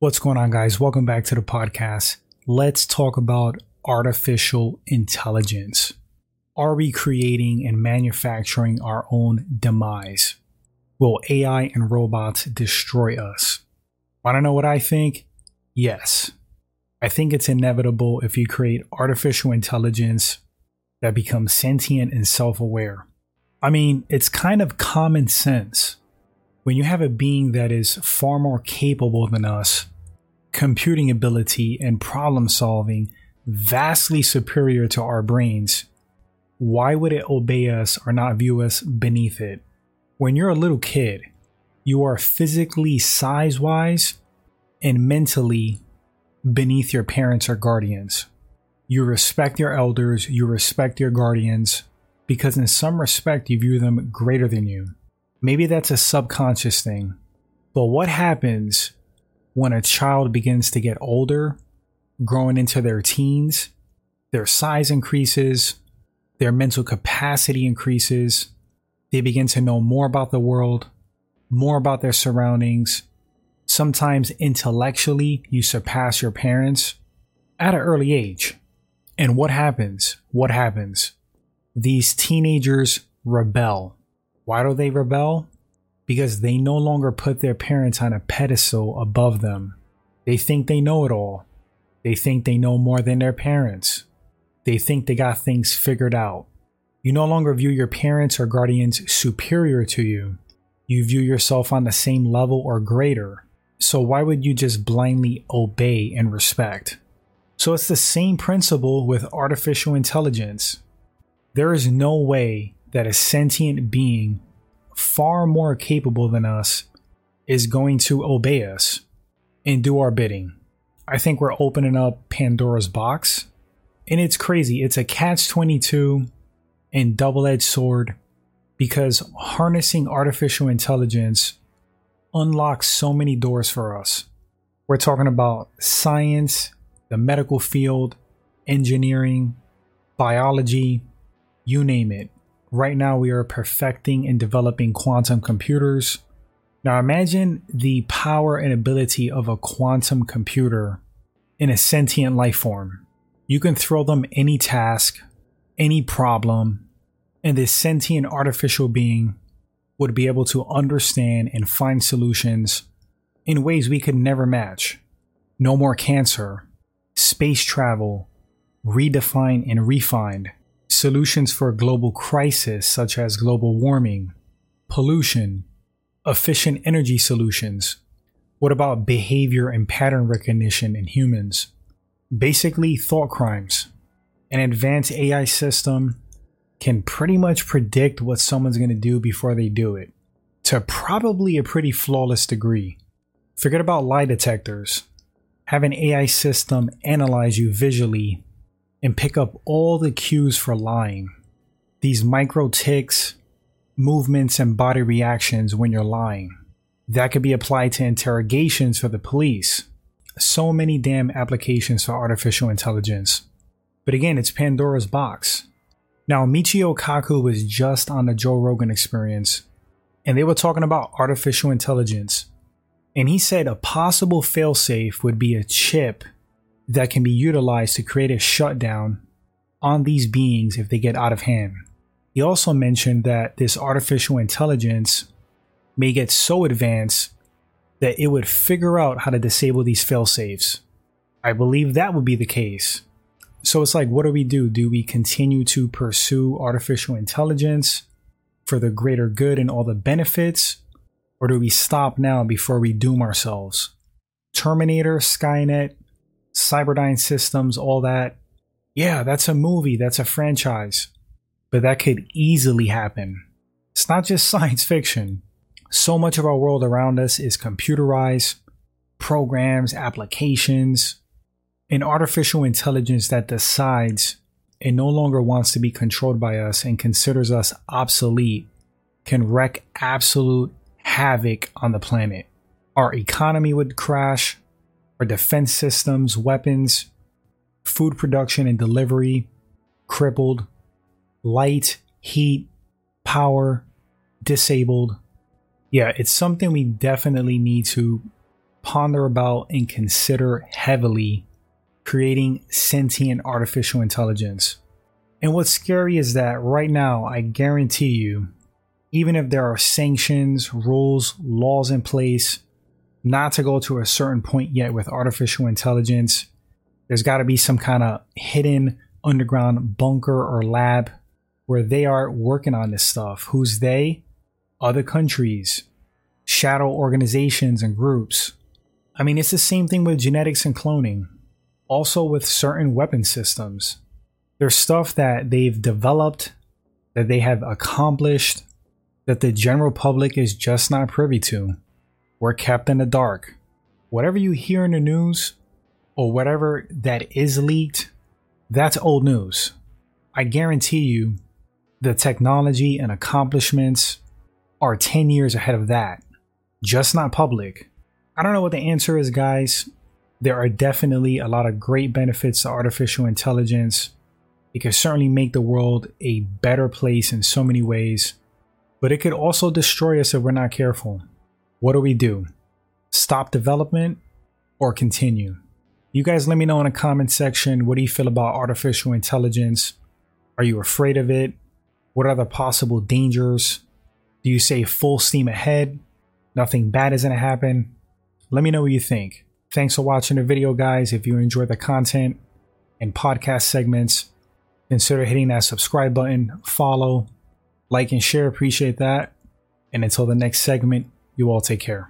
What's going on, guys? Welcome back to the podcast. Let's talk about artificial intelligence. Are we creating and manufacturing our own demise? Will AI and robots destroy us? Want to know what I think? Yes. I think it's inevitable if you create artificial intelligence that becomes sentient and self aware. I mean, it's kind of common sense. When you have a being that is far more capable than us, computing ability and problem solving vastly superior to our brains, why would it obey us or not view us beneath it? When you're a little kid, you are physically size wise and mentally beneath your parents or guardians. You respect your elders, you respect your guardians, because in some respect you view them greater than you. Maybe that's a subconscious thing. But what happens when a child begins to get older, growing into their teens? Their size increases, their mental capacity increases, they begin to know more about the world, more about their surroundings, Sometimes intellectually, you surpass your parents at an early age. And what happens? What happens? These teenagers rebel. Why do they rebel? Because they no longer put their parents on a pedestal above them. They think they know it all. They think they know more than their parents. They think they got things figured out. You no longer view your parents or guardians superior to you. You view yourself on the same level or greater. So why would you just blindly obey and respect? So it's the same principle with artificial intelligence. There is no way that a sentient being far more capable than us is going to obey us and do our bidding. I think we're opening up Pandora's box. And it's crazy. It's a catch 22 and double edged sword because harnessing artificial intelligence unlocks so many doors for us. We're talking about science, the medical field, engineering, biology, you name it. Right now, we are perfecting and developing quantum computers. Now, imagine the power and ability of a quantum computer in a sentient life form. You can throw them any task, any problem, and this sentient artificial being would be able to understand and find solutions in ways we could never match. No more cancer, space travel, redefined and refined, solutions for global crisis such as global warming, pollution, efficient energy solutions. What about behavior and pattern recognition in humans? Basically, thought crimes. An advanced AI system can pretty much predict what someone's going to do before they do it to probably a pretty flawless degree. Forget about lie detectors. Have an AI system analyze you visually and pick up all the cues for lying. These micro ticks, movements, and body reactions when you're lying. That could be applied to interrogations for the police. So many damn applications for artificial intelligence. But again, it's Pandora's box. Now, Michio Kaku was just on the Joe Rogan experience, and they were talking about artificial intelligence. And he said a possible failsafe would be a chip that can be utilized to create a shutdown on these beings if they get out of hand. He also mentioned that this artificial intelligence may get so advanced that it would figure out how to disable these failsafes. I believe that would be the case. So it's like, what do we do? Do we continue to pursue artificial intelligence for the greater good and all the benefits? Or do we stop now before we doom ourselves? Terminator, Skynet, Cyberdyne Systems, all that. Yeah, that's a movie, that's a franchise. But that could easily happen. It's not just science fiction. So much of our world around us is computerized, programs, applications, an artificial intelligence that decides it no longer wants to be controlled by us and considers us obsolete can wreak absolute havoc on the planet. Our economy would crash, our defense systems, weapons, food production and delivery crippled, light, heat, power disabled. Yeah, it's something we definitely need to ponder about and consider heavily creating sentient artificial intelligence. And what's scary is that right now, I guarantee you, even if there are sanctions, rules, laws in place not to go to a certain point yet with artificial intelligence, there's got to be some kind of hidden underground bunker or lab where they are working on this stuff. Who's they? Other countries, shadow organizations and groups. I mean, it's the same thing with genetics and cloning, also with certain weapon systems. There's stuff that they've developed, that they have accomplished, that the general public is just not privy to. We're kept in the dark. Whatever you hear in the news, or whatever that is leaked, that's old news. I guarantee you the technology and accomplishments are 10 years ahead of that, just not public. I don't know what the answer is, guys. There are definitely a lot of great benefits to artificial intelligence. It could certainly make the world a better place in so many ways, but it could also destroy us if we're not careful. What do we do? Stop development or continue? You guys let me know in the comment section what do you feel about artificial intelligence? Are you afraid of it? What are the possible dangers? Do you say full steam ahead? Nothing bad is going to happen? Let me know what you think. Thanks for watching the video, guys. If you enjoy the content and podcast segments, consider hitting that subscribe button, follow, like, and share. Appreciate that. And until the next segment, you all take care.